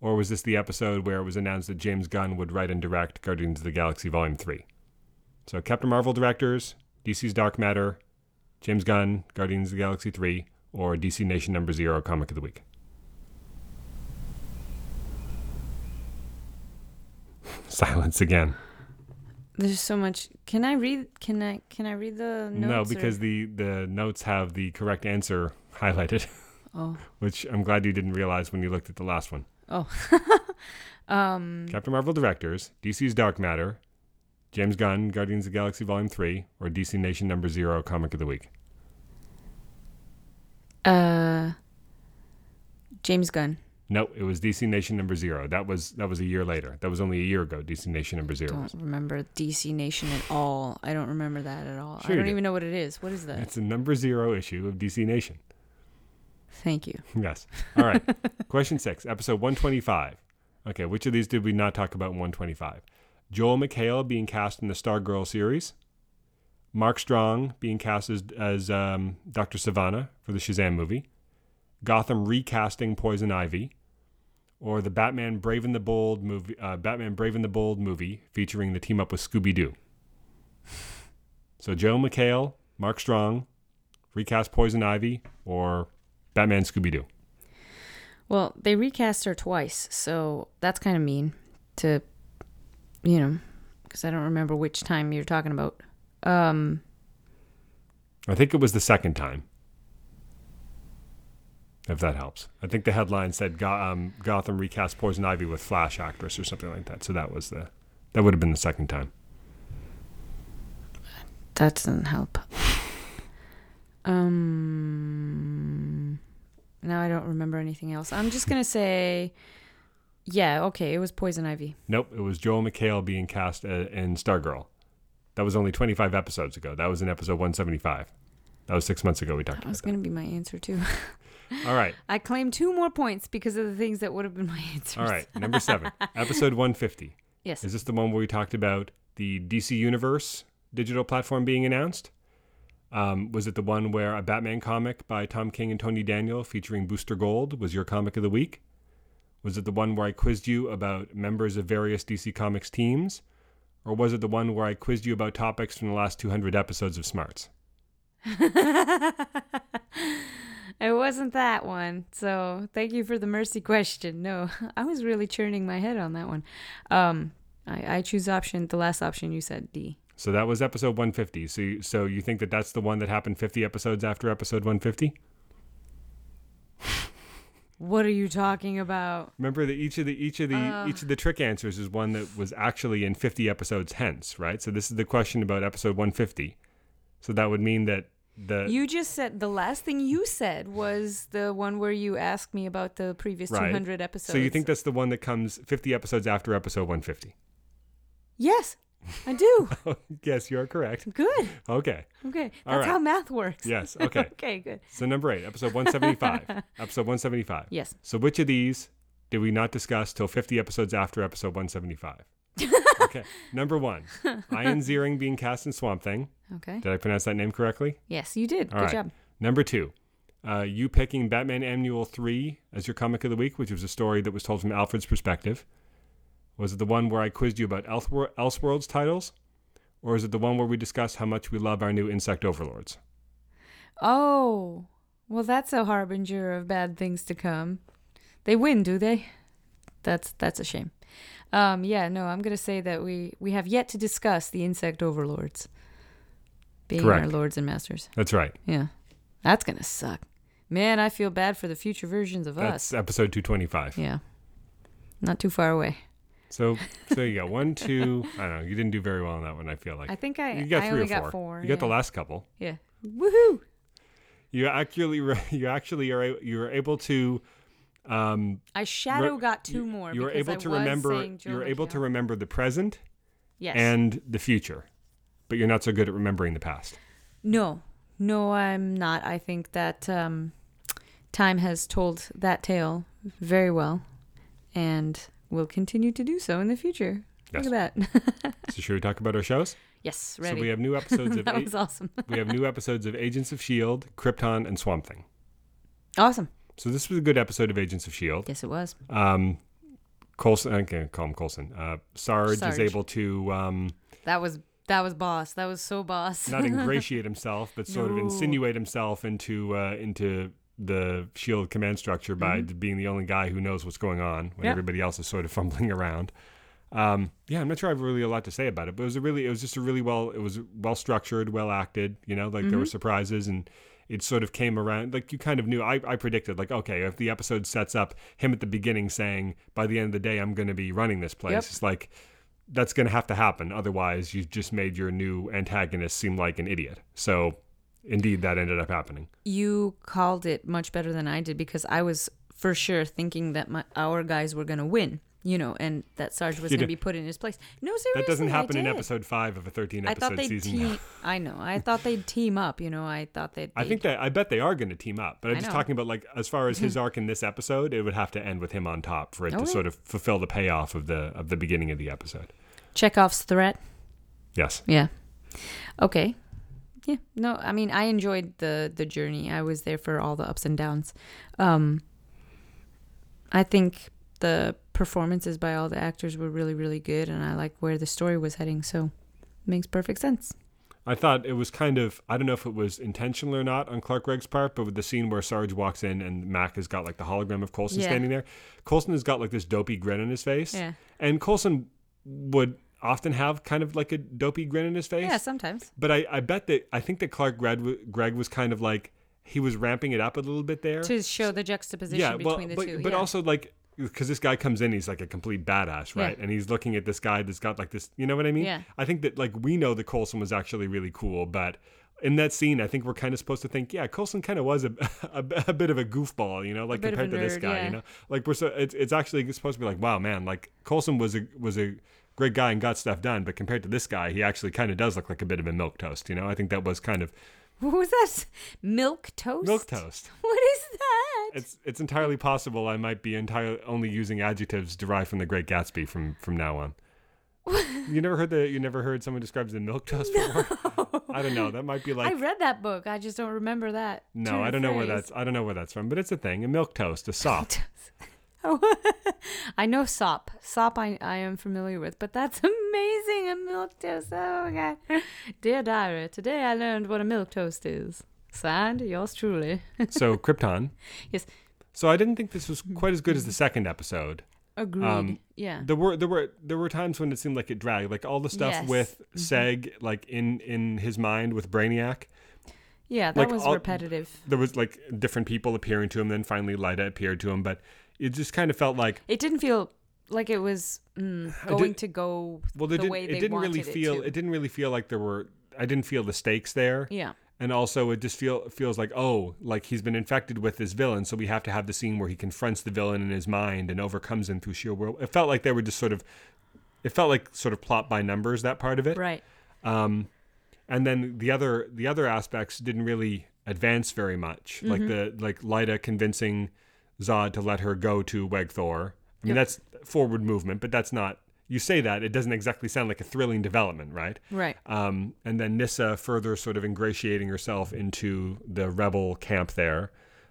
Or was this the episode where it was announced that James Gunn would write and direct Guardians of the Galaxy Volume 3? So, Captain Marvel directors, DC's Dark Matter, James Gunn, Guardians of the Galaxy 3, or DC Nation number zero comic of the week? Silence again. There's so much. Can I read? Can I? Can I read the notes? no, or- because the the notes have the correct answer highlighted, Oh. which I'm glad you didn't realize when you looked at the last one. Oh. um. Captain Marvel directors, DC's Dark Matter, James Gunn, Guardians of the Galaxy Volume 3, or DC Nation number 0 comic of the week. Uh. James Gunn. No, it was DC Nation number 0. That was that was a year later. That was only a year ago, DC Nation number 0. Don't remember DC Nation at all. I don't remember that at all. Sure I don't do. even know what it is. What is that? It's a number 0 issue of DC Nation. Thank you. Yes. All right. Question 6, episode 125. Okay, which of these did we not talk about in 125? Joel McHale being cast in the Stargirl series. Mark Strong being cast as, as um, Dr. Sivana for the Shazam movie. Gotham recasting Poison Ivy. Or the Batman Brave and the Bold movie, uh, Batman Brave and the Bold movie featuring the team up with Scooby Doo. So Joe McHale, Mark Strong, recast Poison Ivy, or Batman Scooby Doo. Well, they recast her twice, so that's kind of mean to, you know, because I don't remember which time you're talking about. Um. I think it was the second time. If that helps. I think the headline said Go- um, Gotham recast Poison Ivy with Flash actress or something like that. So that was the that would have been the second time. That doesn't help. Um. Now I don't remember anything else. I'm just gonna say, yeah, okay, it was Poison Ivy. Nope, it was Joel McHale being cast uh, in Stargirl. That was only 25 episodes ago. That was in episode 175. That was six months ago. We talked That was about gonna be my answer too. All right, I claim two more points because of the things that would have been my answers. all right. Number seven, episode 150. Yes. Is this the one where we talked about the DC Universe digital platform being announced? Um, was it the one where a Batman comic by Tom King and Tony Daniel featuring Booster Gold was your comic of the week? Was it the one where I quizzed you about members of various DC Comics teams? or was it the one where I quizzed you about topics from the last 200 episodes of Smarts? it wasn't that one. So thank you for the mercy question. No, I was really churning my head on that one. Um, I, I choose option, the last option you said, D. So that was episode 150. So you, so you think that that's the one that happened 50 episodes after episode 150? What are you talking about? Remember that each of the each of the Uh. each of the trick answers is one that was actually in 50 episodes hence, right? So this is the question about episode 150. So that would mean that the You just said the last thing you said was the one where you asked me about the previous Right. 200 episodes. So you think that's the one that comes 50 episodes after episode 150? Yes, I do. yes, you're correct. good. Okay. Okay. That's right. how math works. Yes. Okay. okay, good. So number 8, episode 175. episode 175. Yes. So which of these did we not discuss till 50 episodes after episode 175? okay. Number 1, Ian Ziering being cast in Swamp Thing. Okay. Did I pronounce that name correctly? Yes, you did. All good right. job. Number two, uh, you picking Batman Annual 3 as your comic of the week, which was a story that was told from Alfred's perspective. Was it the one where I quizzed you about Elseworld, Elseworlds titles? Or is it the one where we discussed how much we love our new insect overlords? Oh, well, that's a harbinger of bad things to come. They win, do they? That's that's a shame. Um, yeah, no, I'm gonna say that we we have yet to discuss the insect overlords being our lords and masters. That's right. Yeah, that's gonna suck. Man, I feel bad for the future versions of That's us. episode 225. Yeah, not too far away. So, so you got one, two. I don't know. You didn't do very well on that one. I feel like I think I you got I three only or four. got four. You got the last couple. Yeah. Woohoo! You actually, re- you actually are you were able to. Um, I shadow Re- got two more. you were because able I to remember. You were able to remember the present Yes. and the future, but you're not so good at remembering the past. No, no, I'm not. I think that um, time has told that tale very well, and will continue to do so in the future. Yes. Look at that. So should we talk about our shows? yes, ready. So we have new episodes of that A- was awesome. we have new episodes of Agents of Shield, Krypton, and Swamp Thing. awesome. So this was a good episode of Agents of Shield. Yes, it was. Um, Coulson, I can't call him Coulson. Uh, Sarge, Sarge. is able to um, That was that was boss. That was so boss. not ingratiate himself, but sort of insinuate himself into uh, into the Shield command structure by being the only guy who knows what's going on when Mm-hmm. Yep. everybody else is sort of fumbling around. Um, yeah, I'm not sure I have really a lot to say about it, but it was a really, it was just a really well, it was well structured, well acted. You know, like there were Mm-hmm. surprises and it sort of came around. Like you kind of knew. I, I predicted like, okay, if the episode sets up him at the beginning saying, by the end of the day, I'm going to be running this place. Yep. It's like that's going to have to happen. Otherwise, you've just made your new antagonist seem like an idiot. So, indeed, that ended up happening. you called it much better than I did because I was for sure thinking that my our guys were gonna win. You know, and that Sarge was gonna be put in his place. No, seriously, That doesn't happen in episode five of a 13 I episode thought they'd season. team. I know. I thought they'd team up. You know. I thought they'd. I think that I bet they are going to team up, but I'm I just know. talking about like as far as his arc in this episode, it would have to end with him on top for it to Okay. sort of fulfill the payoff of the of the beginning of the episode. Chekhov's threat. Yes, Yeah. Okay. Yeah. No, I mean, I enjoyed the the journey. I was there for all the ups and downs. Um I think the performances by all the actors were really really good and I like where the story was heading, so makes perfect sense. I thought it was kind of I don't know if it was intentional or not on Clark Gregg's part, but with the scene where Sarge walks in and Mac has got like the hologram of Coulson Yeah. standing there, Coulson has got like this dopey grin on his face, Yeah. and Coulson would often have kind of like a dopey grin on his face. Yeah, sometimes. But I, I bet that I think that Clark Gregg, Gregg was kind of like he was ramping it up a little bit there. To show the juxtaposition yeah, well, between the but, two. but yeah. also like because this guy comes in, he's like a complete badass, Yeah. right? And he's looking at this guy that's got like this, you know what I mean? Yeah. I think that like we know that Coulson was actually really cool, but in that scene, I think we're kind of supposed to think, yeah, Coulson kind of was a, a, a bit of a goofball, you know, like bit of a compared to this guy, yeah. you know, like we're so it's it's actually supposed to be like, wow, man, like Coulson was a was a great guy and got stuff done, but compared to this guy, he actually kind of does look like a bit of a milk toast, you know. I think that was kind of What was that? Milk toast? milk toast. What is that? It's it's entirely possible I might be entirely only using adjectives derived from the Great Gatsby from from now on. you never heard the you never heard someone describes the milk toast before? I don't know. That might be like I read that book. I just don't remember that. no, I don't know where that's I don't know where that's from, but it's a thing. A milk toast, a sop. I know sop. Sop I, I am familiar with, but that's amazing. A milk toast. Oh my god. Dear diary, today I learned what a milk toast is. Signed, yours truly. so Krypton. Yes. So I didn't think this was quite as good as the second episode. Agreed. Um, yeah. There were there were there were times when it seemed like it dragged, like all the stuff Yes. with Mhm. Seg, like in in his mind with Brainiac. Yeah, that like was all- repetitive. There was like different people appearing to him. Then finally, Lyta appeared to him, but it just kind of felt like It didn't feel like it was mm, going to go well, the it didn't, way it didn't really feel it to. didn't really feel like there were. I didn't feel the stakes there. yeah. and also it just feel feels like oh like he's been infected with this villain so we have to have the scene where he confronts the villain in his mind and overcomes him through sheer will it felt like they were just sort of it felt like sort of plot by numbers that part of it Right. um and then the other the other aspects didn't really advance very much like the like Lyta convincing Zod to let her go to Wegthor I mean Yep. that's forward movement but that's not you say that it doesn't exactly sound like a thrilling development right Right. um, and then Nyssa further sort of ingratiating herself into the rebel camp there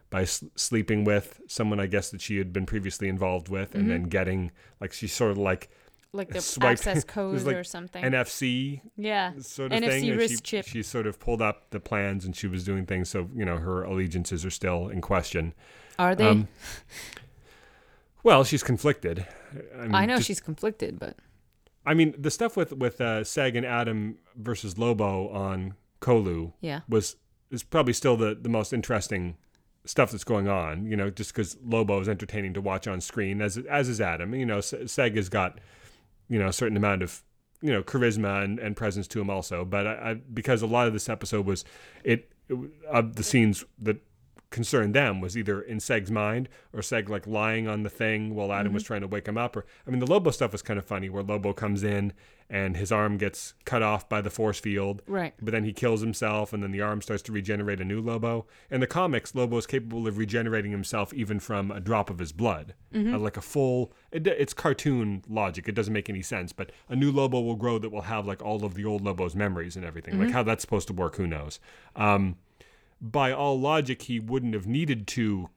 by s- sleeping with someone I guess that she had been previously involved with, and then getting like she's sort of like Like the swiped- access code like or something. NFC yeah. sort of NFC thing. wrist she, chip. she sort of pulled up the plans and she was doing things, so you know her allegiances are still in question. Are they? Um, well, she's conflicted. I, mean, I know just- she's conflicted, but I mean, the stuff with with uh, Seg and Adam versus Lobo on Colu yeah. was is probably still the the most interesting stuff that's going on. You know, just because Lobo is entertaining to watch on screen, as as is Adam. You know, Se- Seg has got you know a certain amount of you know charisma and, and presence to him also. But I, I because a lot of this episode was it, it of the scenes that concerned them was either in Seg's mind or Seg like lying on the thing while Adam was trying to wake him up. Or I mean, the Lobo stuff was kind of funny, where Lobo comes in and his arm gets cut off by the force field, Right. but then he kills himself, and then the arm starts to regenerate a new Lobo. In the comics, Lobo is capable of regenerating himself even from a drop of his blood, Uh, like a full. It, it's cartoon logic; it doesn't make any sense. But a new Lobo will grow that will have like all of the old Lobo's memories and everything. Like how that's supposed to work, who knows? Um, by all logic, he wouldn't have needed to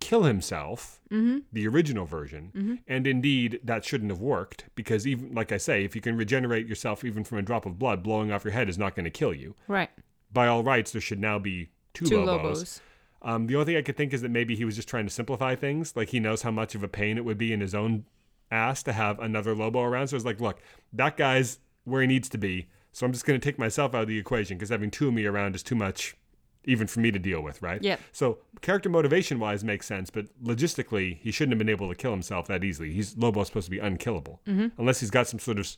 kill himself, the original version. And indeed, that shouldn't have worked because, even like I say, if you can regenerate yourself even from a drop of blood, blowing off your head is not going to kill you. Right. By all rights, there should now be two, Two Lobos. Lobos. Um, the only thing I could think is that maybe he was just trying to simplify things. Like he knows how much of a pain it would be in his own ass to have another Lobo around. So it's like, look, that guy's where he needs to be. So I'm just going to take myself out of the equation because having two of me around is too much even for me to deal with, right? Yeah. So character motivation wise makes sense, but logistically he shouldn't have been able to kill himself that easily. He's Lobo's supposed to be unkillable Mm-hmm. unless he's got some sort of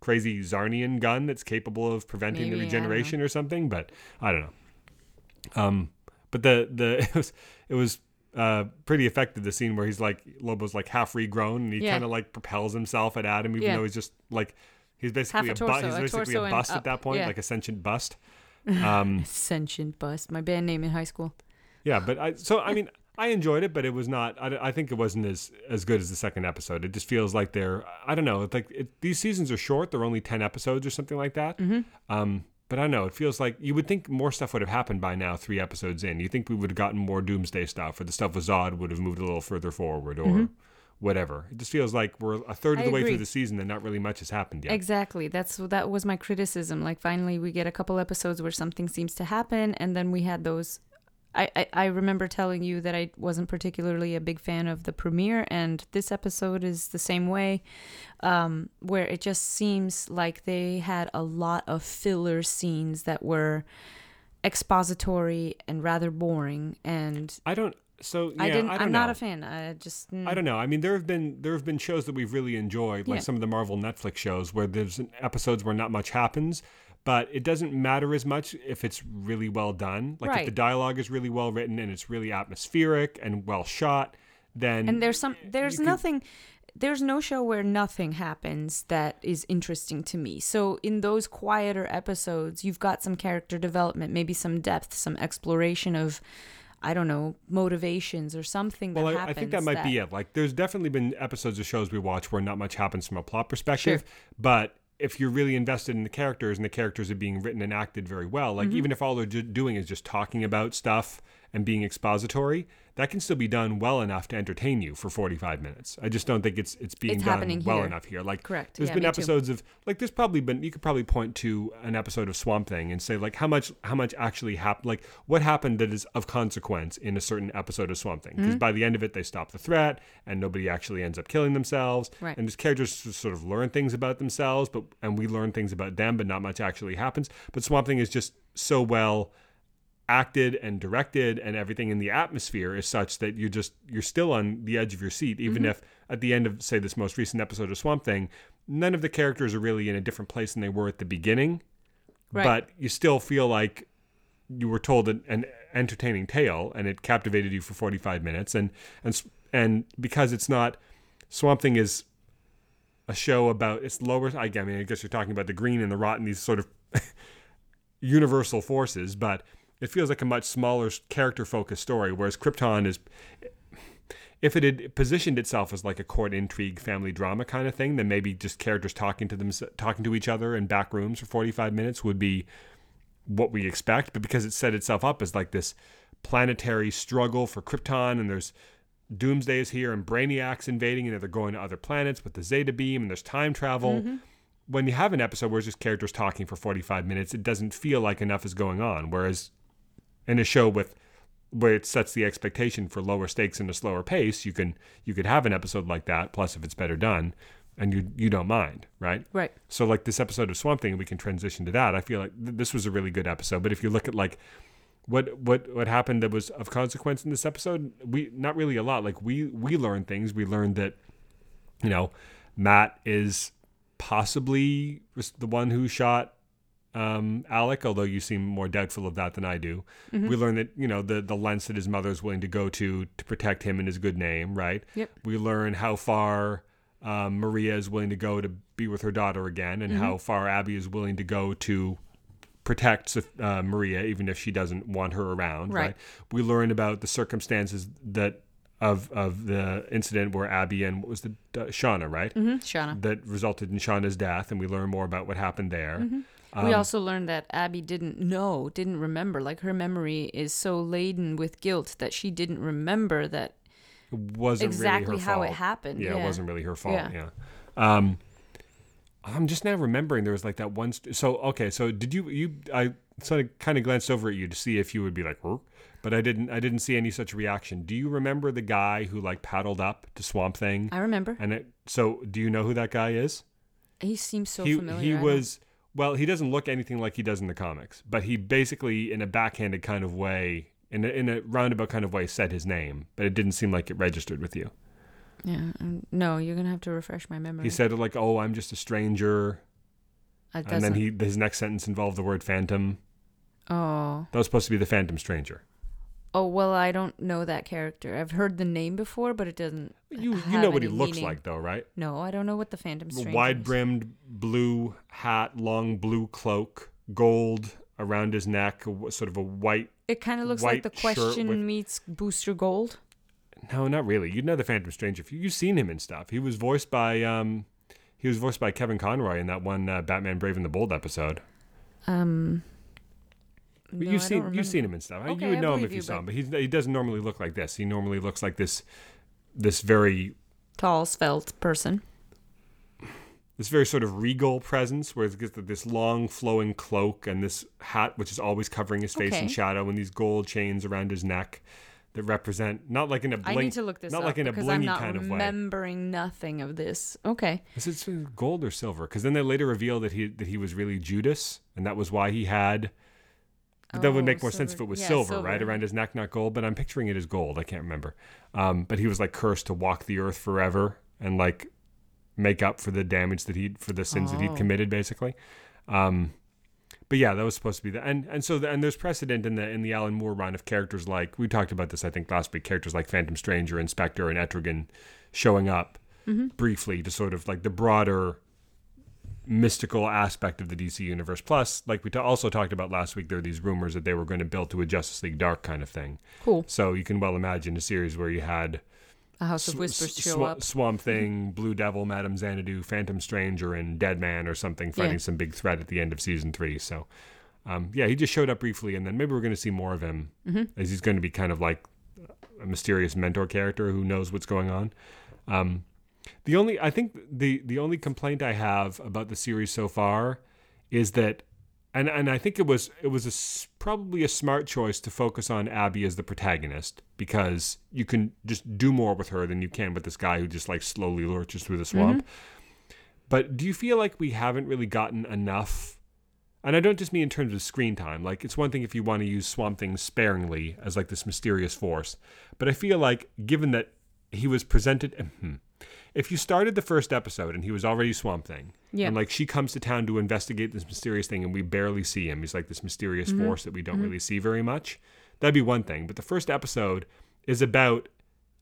crazy Czarnian gun that's capable of preventing Maybe, the regeneration or something. But I don't know. Um, but the the it was it was uh pretty effective the scene where he's like Lobo's like half regrown and he Yeah. kind of like propels himself at Adam even Yeah. though he's just like he's basically Half a, a bu- he's a basically torso a bust at that point yeah. like a sentient bust. Um, Sentient Bust, my band name in high school. yeah, but I so I mean I enjoyed it, but it was not. I, I think it wasn't as as good as the second episode. It just feels like they're. I don't know. It's like it, these seasons are short. They're only ten episodes or something like that. Mm-hmm. Um, but I don't know. It feels like you would think more stuff would have happened by now. Three episodes in, you think we would have gotten more Doomsday stuff, or the stuff with Zod would have moved a little further forward, or whatever. It just feels like we're a third of. I the way agree. through the season and not really much has happened yet. Exactly. That's that was my criticism. Like finally we get a couple episodes where something seems to happen and then we had those I, I, I remember telling you that I wasn't particularly a big fan of the premiere, and this episode is the same way, um, where it just seems like they had a lot of filler scenes that were expository and rather boring. And I don't. So yeah, I didn't. I I'm don't a fan. I just. mm, I don't know. I mean, there have been there have been shows that we've really enjoyed, like Yeah. some of the Marvel Netflix shows, where there's episodes where not much happens, but it doesn't matter as much if it's really well done. Like if the dialogue is really well written and it's really atmospheric and well shot, then and there's some there's can- nothing there's no show where nothing happens that is interesting to me so in those quieter episodes you've got some character development maybe some depth some exploration of i don't know motivations or something that well, I, happens I think that might be it. Like, there's definitely been episodes of shows we watch where not much happens from a plot perspective, but if you're really invested in the characters and the characters are being written and acted very well, Mm-hmm. like even if all they're doing is just talking about stuff and being expository, that can still be done well enough to entertain you for 45 minutes. I just don't think it's it's being It's done well here. enough here. Like Correct. There's Yeah, been me too. episodes of like there's probably been you could probably point to an episode of Swamp Thing and say like how much how much actually happened like what happened that is of consequence in a certain episode of Swamp Thing Mm-hmm. because by the end of it they stop the threat and nobody actually ends up killing themselves Right. and these characters sort of learn things about themselves but and we learn things about them but not much actually happens but Swamp Thing is just so well acted and directed and everything in the atmosphere is such that you're just you're still on the edge of your seat even Mm-hmm. if at the end of say this most recent episode of Swamp Thing none of the characters are really in a different place than they were at the beginning Right. but you still feel like you were told an, an entertaining tale and it captivated you for 45 minutes and and and because it's not Swamp Thing is a show about it's lower I mean I guess you're talking about the green and the rotten these sort of universal forces, but it feels like a much smaller character focused story. Whereas Krypton is, if it had positioned itself as like a court intrigue, family drama kind of thing, then maybe just characters talking to them, talking to each other in back rooms for forty five minutes would be what we expect. But because it set itself up as like this planetary struggle for Krypton, and there's Doomsday is here, and Brainiac's invading, and they're going to other planets with the Zeta Beam, and there's time travel mm-hmm. when you have an episode where it's just characters talking for 45 minutes, it doesn't feel like enough is going on. Whereas in a show with where it sets the expectation for lower stakes and a slower pace, you can you could have an episode like that. Plus, if it's better done, and you you don't mind, right? Right. So like this episode of Swamp Thing, we can transition to that. I feel like th- this was a really good episode. But if you look at like what what what happened that was of consequence in this episode, we not really a lot. Like we we learned things. We learned that you know Matt is possibly the one who shot um, Alec, although you seem more doubtful of that than I do. We learn that you know the the lengths that his mother is willing to go to to protect him and his good name, right? Yep. We learn how far um, Maria is willing to go to be with her daughter again, and how far Abby is willing to go to protect uh, Maria, even if she doesn't want her around. Right. Right. We learn about the circumstances that of of the incident where Abby and what was the uh, Shauna, right? Mm-hmm. Shauna. That resulted in Shauna's death, and we learn more about what happened there. Um, we also learned that Abby didn't know, didn't remember. Like her memory is so laden with guilt that she didn't remember that It wasn't exactly really her how it happened. Yeah, Yeah, it wasn't really her fault. Yeah. Yeah. Um, I'm just now remembering there was like that one. St- so okay, so did you you I sort of kind of glanced over at you to see if you would be like, "Huh?" but I didn't. I didn't see any such reaction. Do you remember the guy who like paddled up to Swamp Thing? I remember. and it, so, do you know who that guy is? He seems so he familiar. he was well. He doesn't look anything like he does in the comics, but he basically, in a backhanded kind of way, in a, in a roundabout kind of way, said his name, but it didn't seem like it registered with you. Yeah. um, No, you're gonna have to refresh my memory. He said like, "Oh, I'm just a stranger," It and then doesn't- he his next sentence involved the word phantom. Oh. That was supposed to be the Phantom Stranger. Oh well, I don't know that character. I've heard the name before, but it doesn't. You you have know what he looks meaning. like though, right? No, I don't know what the Phantom Stranger wide brimmed blue hat, long blue cloak, gold around his neck, sort of a white. It kind of looks like the Question with- meets Booster Gold. No, not really. You'd know the Phantom Stranger if you, you've seen him and stuff. He was voiced by um, he was voiced by Kevin Conroy in that one uh, Batman Brave and the Bold episode. Um. But no, you've don't seen you've seen him and stuff. Okay, you would know him if you, you, saw him, but he's, he doesn't normally look like this. He normally looks like this this very tall, svelte person. this very sort of regal presence where it gets this long flowing cloak and this hat which is always covering his face in shadow and these gold chains around his neck that represent not like in a I blink need to look this not up like in a because I'm blingy not kind of way. remembering nothing of this. Okay. Is it gold or silver? Because then they later reveal that he that he was really Judas, and that was why he had. But that would Oh, make more sense if it was Yeah, silver, right around his neck, not gold. But I'm picturing it as gold. I can't remember. Um, but he was like cursed to walk the earth forever and like make up for the damage that he'd, for the sins that he'd Oh. committed, basically. Um, but yeah, that was supposed to be the and and so the, and there's precedent in the in the Alan Moore run of characters like we talked about this I think last week characters like Phantom Stranger, Inspector, and Etrigan showing up briefly to sort of like the broader mystical aspect of the DC universe. Plus, like we ta- also talked about last week, there are these rumors that they were going to build to a Justice League Dark kind of thing. Cool. So you can well imagine a series where you had A House of Sw- Whispers show Swa- up. Swamp Thing, Blue Devil, Madame Xanadu, Phantom Stranger, and Dead Man or something fighting Yeah. some big threat at the end of season three. So Um, yeah, he just showed up briefly, and then maybe we're going to see more of him as he's going to be kind of like a mysterious mentor character who knows what's going on. Um, the only I think the the only complaint I have about the series so far is that, and and I think it was it was a probably a smart choice to focus on Abby as the protagonist because you can just do more with her than you can with this guy who just like slowly lurches through the swamp. But do you feel like we haven't really gotten enough? And I don't just mean in terms of screen time. Like it's one thing if you want to use Swamp Thing sparingly as like this mysterious force, but I feel like given that he was presented, hmm, if you started the first episode and he was already Swamp Thing, Yeah. and like she comes to town to investigate this mysterious thing, and we barely see him. He's like this mysterious mm-hmm. force that we don't mm-hmm. really see very much. That'd be one thing. But the first episode is about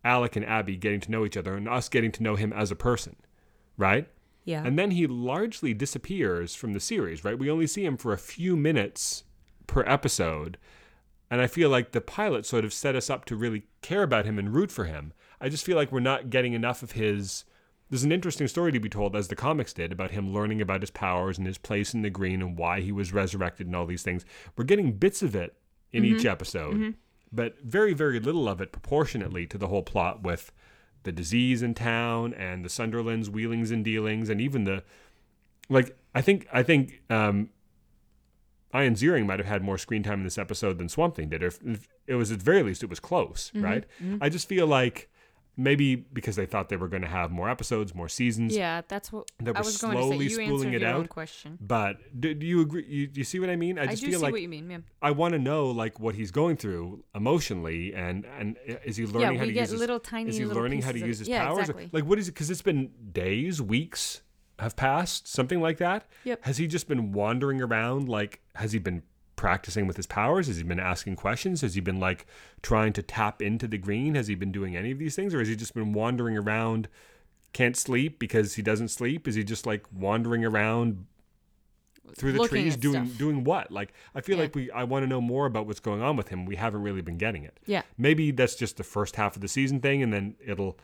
Alec and Abby getting to know each other and us getting to know him as a person, right? Yeah. And then he largely disappears from the series, right? We only see him for a few minutes per episode. And I feel like the pilot sort of set us up to really care about him and root for him. I just feel like we're not getting enough of his. There's an interesting story to be told, as the comics did, about him learning about his powers and his place in the green and why he was resurrected and all these things. We're getting bits of it in each mm-hmm. episode, mm-hmm. but very, very little of it proportionately to the whole plot with the disease in town and the Sunderland's wheelings and dealings and even the like I think I think um Ian Ziering might have had more screen time in this episode than Swamp Thing did. If, if it was at the very least it was close, mm-hmm. right? I just feel like maybe because they thought they were going to have more episodes, more seasons, yeah, that's what that I was going to say. slowly You spooling it your own out. question. But do, do you agree? You, do you see what I mean? I I, just do feel see like what you mean, yeah. I want to know like what he's going through emotionally, and and is he learning yeah, how to get use his, little tiny is he learning how to use his yeah, powers? Exactly. Like what is it? Because it's been days, weeks have passed, something like that. Yep. Has he just been wandering around? Like has he been practicing with his powers? Has he been asking questions? Has he been like trying to tap into the green? Has he been doing any of these things, or has he just been wandering around? Can't sleep because he doesn't sleep. Is he just like wandering around through the Looking trees doing stuff. doing what? Like I feel Yeah. like we I want to know more about what's going on with him. We haven't really been getting it. Yeah. Maybe that's just the first half of the season thing, and then it'll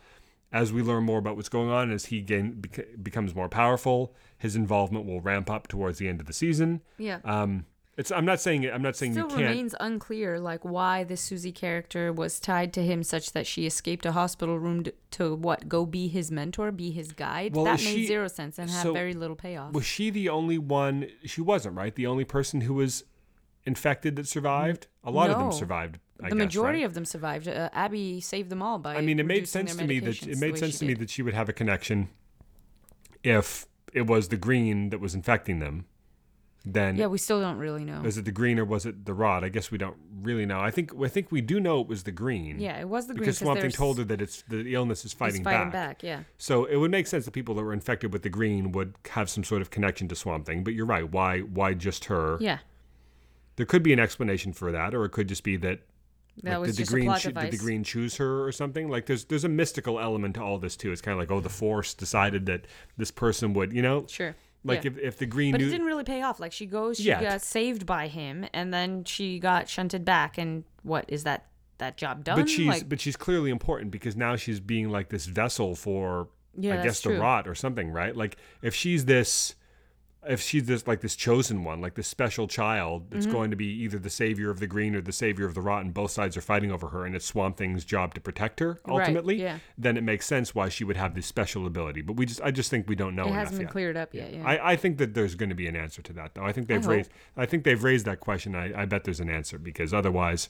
as we learn more about what's going on, as he gain, bec- becomes more powerful, his involvement will ramp up towards the end of the season. Yeah. Um, it's I'm not saying I'm not saying Still you can't. remains unclear, like why the Susie character was tied to him such that she escaped a hospital room to, to what go be his mentor, be his guide. Well, that made she- zero sense and had very little payoff. Was she the only one? She wasn't right. The only person who was infected that survived. A lot of them survived. I the guess, majority right? of them survived. Uh, Abby saved them all by. I mean, it made sense to me that it made sense to me did. that she would have a connection if it was the green that was infecting them. Then Yeah, we still don't really know. was it the green or was it the rod? I guess we don't really know. I think I think we do know it was the green. Yeah, it was the green because Swamp Thing told her that it's the illness is fighting, fighting back. back. Yeah, So it would make sense that people that were infected with the green would have some sort of connection to Swamp Thing. But you're right. Why why just her? yeah. There could be an explanation for that, or it could just be that That like, was did the just green a plot choo- did the green choose her or something? Like there's there's a mystical element to all this too. It's kind of like oh the force decided that this person would you know Sure. Like yeah. if, if the green But knew it didn't really pay off. Like she goes, she got saved by him, and then she got shunted back. And what is that? That job done? but she's like, but she's clearly important because now she's being like this vessel for Yeah, I guess the rot or something, right? Like if she's this if she's this like this chosen one, like this special child that's Mm-hmm. going to be either the savior of the green or the savior of the rotten, both sides are fighting over her, and it's Swamp Thing's job to protect her Right, ultimately, yeah. then it makes sense why she would have this special ability. But we just I just think we don't know it hasn't been yet. cleared up yet. Yeah. I, I think that there's going to be an answer to that, though. I think they've hope. raised. I think they've raised that question. I, I bet there's an answer because otherwise,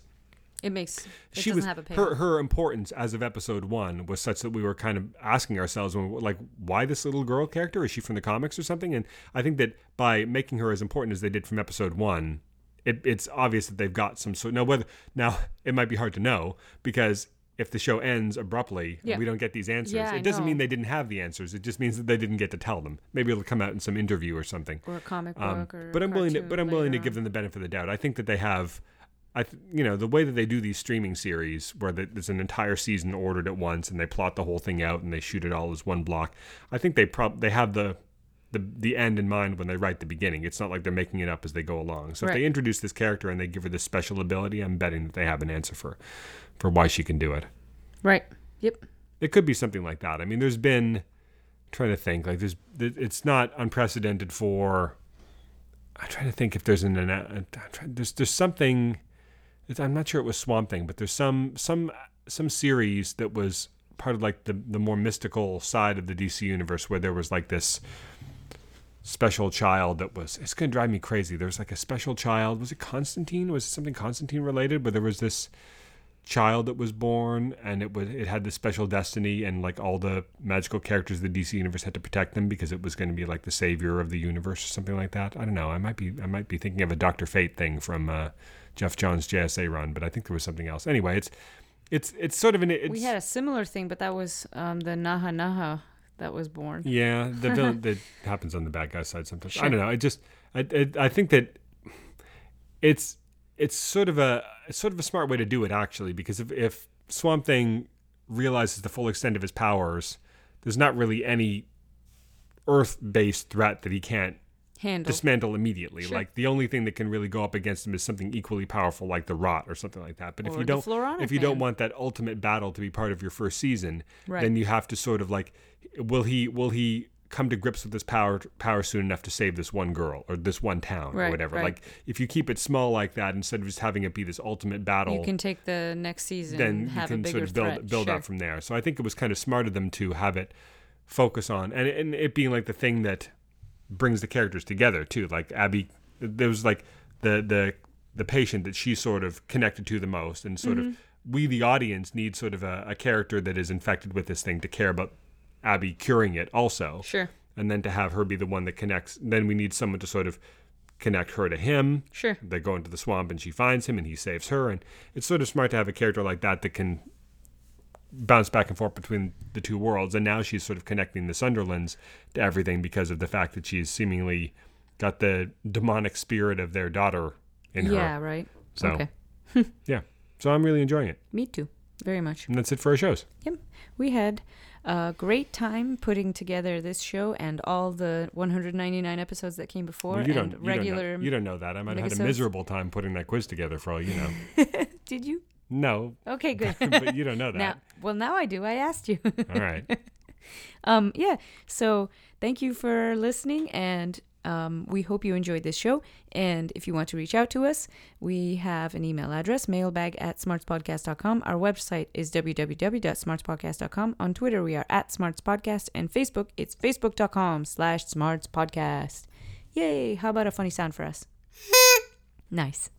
it makes it she doesn't was have a payoff. her her importance as of episode one was such that we were kind of asking ourselves, when, like, why this little girl character? Is she from the comics or something? And I think that by making her as important as they did from episode one, it, it's obvious that they've got some sort. Now, whether now it might be hard to know because. If the show ends abruptly, and we don't get these answers. Yeah, it doesn't mean they didn't have the answers. It just means that they didn't get to tell them. Maybe it'll come out in some interview or something. or a comic book, Um, or but I'm willing to, but I'm willing to give them the benefit of the doubt. I think that they have, I, th- you know, the way that they do these streaming series, where the, there's an entire season ordered at once, and they plot the whole thing out, and they shoot it all as one block. I think they prob they have the, the the end in mind when they write the beginning. It's not like they're making it up as they go along. So if they introduce this character and they give her this special ability, I'm betting that they have an answer for, for why she can do it. Right. Yep. It could be something like that. I mean, there's been I'm trying to think like there's it's not unprecedented for I'm trying to think if there's an, an uh, I'm trying, there's there's something. It's- I'm not sure it was Swamp Thing, but there's some some some series that was part of like the the more mystical side of the DC universe where there was like this special child that was it's gonna drive me crazy. There was like a special child. Was it Constantine? Was it something Constantine related? Where there was this child that was born and it was it had this special destiny and like all the magical characters of the DC universe had to protect them because it was going to be like the savior of the universe or something like that. I don't know. I might be I might be thinking of a Doctor Fate thing from uh, Geoff Johns JSA run, but I think there was something else. Anyway, it's it's it's sort of an it's, we had a similar thing, but that was um, the Naha Naha that was born. Yeah, the villain that happens on the bad guy's side sometimes. I don't know. I just I, I I think that it's it's sort of a it's sort of a smart way to do it actually because if if Swamp Thing realizes the full extent of his powers, there's not really any Earth-based threat that he can't Handle. dismantle immediately. Sure. Like the only thing that can really go up against him is something equally powerful like the Rot or something like that. But if you don't if you don't want that ultimate battle to be part of your first season, Right. then you have to sort of like will he will he come to grips with this power power soon enough to save this one girl or this one town or whatever. right. Like if you keep it small like that instead of just having it be this ultimate battle you can take the next season then and you can sort of build threat. build sure. out from there. So I think it was kind of smart of them to have it focus on and, and it being like the thing that brings the characters together too. Like Abby, there was like the the the patient that she's sort of connected to the most, and sort Mm-hmm. of we the audience need sort of a, a character that is infected with this thing to care about Abby curing it also Sure. and then to have her be the one that connects. Then we need someone to sort of connect her to him. Sure. They go into the swamp and she finds him and he saves her. And it's sort of smart to have a character like that that can bounce back and forth between the two worlds. And now she's sort of connecting the Sunderlands to everything because of the fact that she's seemingly got the demonic spirit of their daughter in her. Yeah, right. So Okay. yeah. So I'm really enjoying it. Me too. Very much. And that's it for our shows. Yep. We had a great time putting together this show and all the 199 episodes that came before Well, you and don't, you regular. don't know, you don't know that. I might have had a miserable time putting that quiz together for all you know. Did you? No, Okay, good. but you don't know that. now, well, now I do. I asked you. All right. um, yeah. So thank you for listening, and um, we hope you enjoyed this show. And if you want to reach out to us, we have an email address, mailbag at smartspodcast.com. Our website is www.smartspodcast.com. On Twitter, we are at smartspodcast, and Facebook, it's facebook.com slash smartspodcast. Yay! How about a funny sound for us? nice.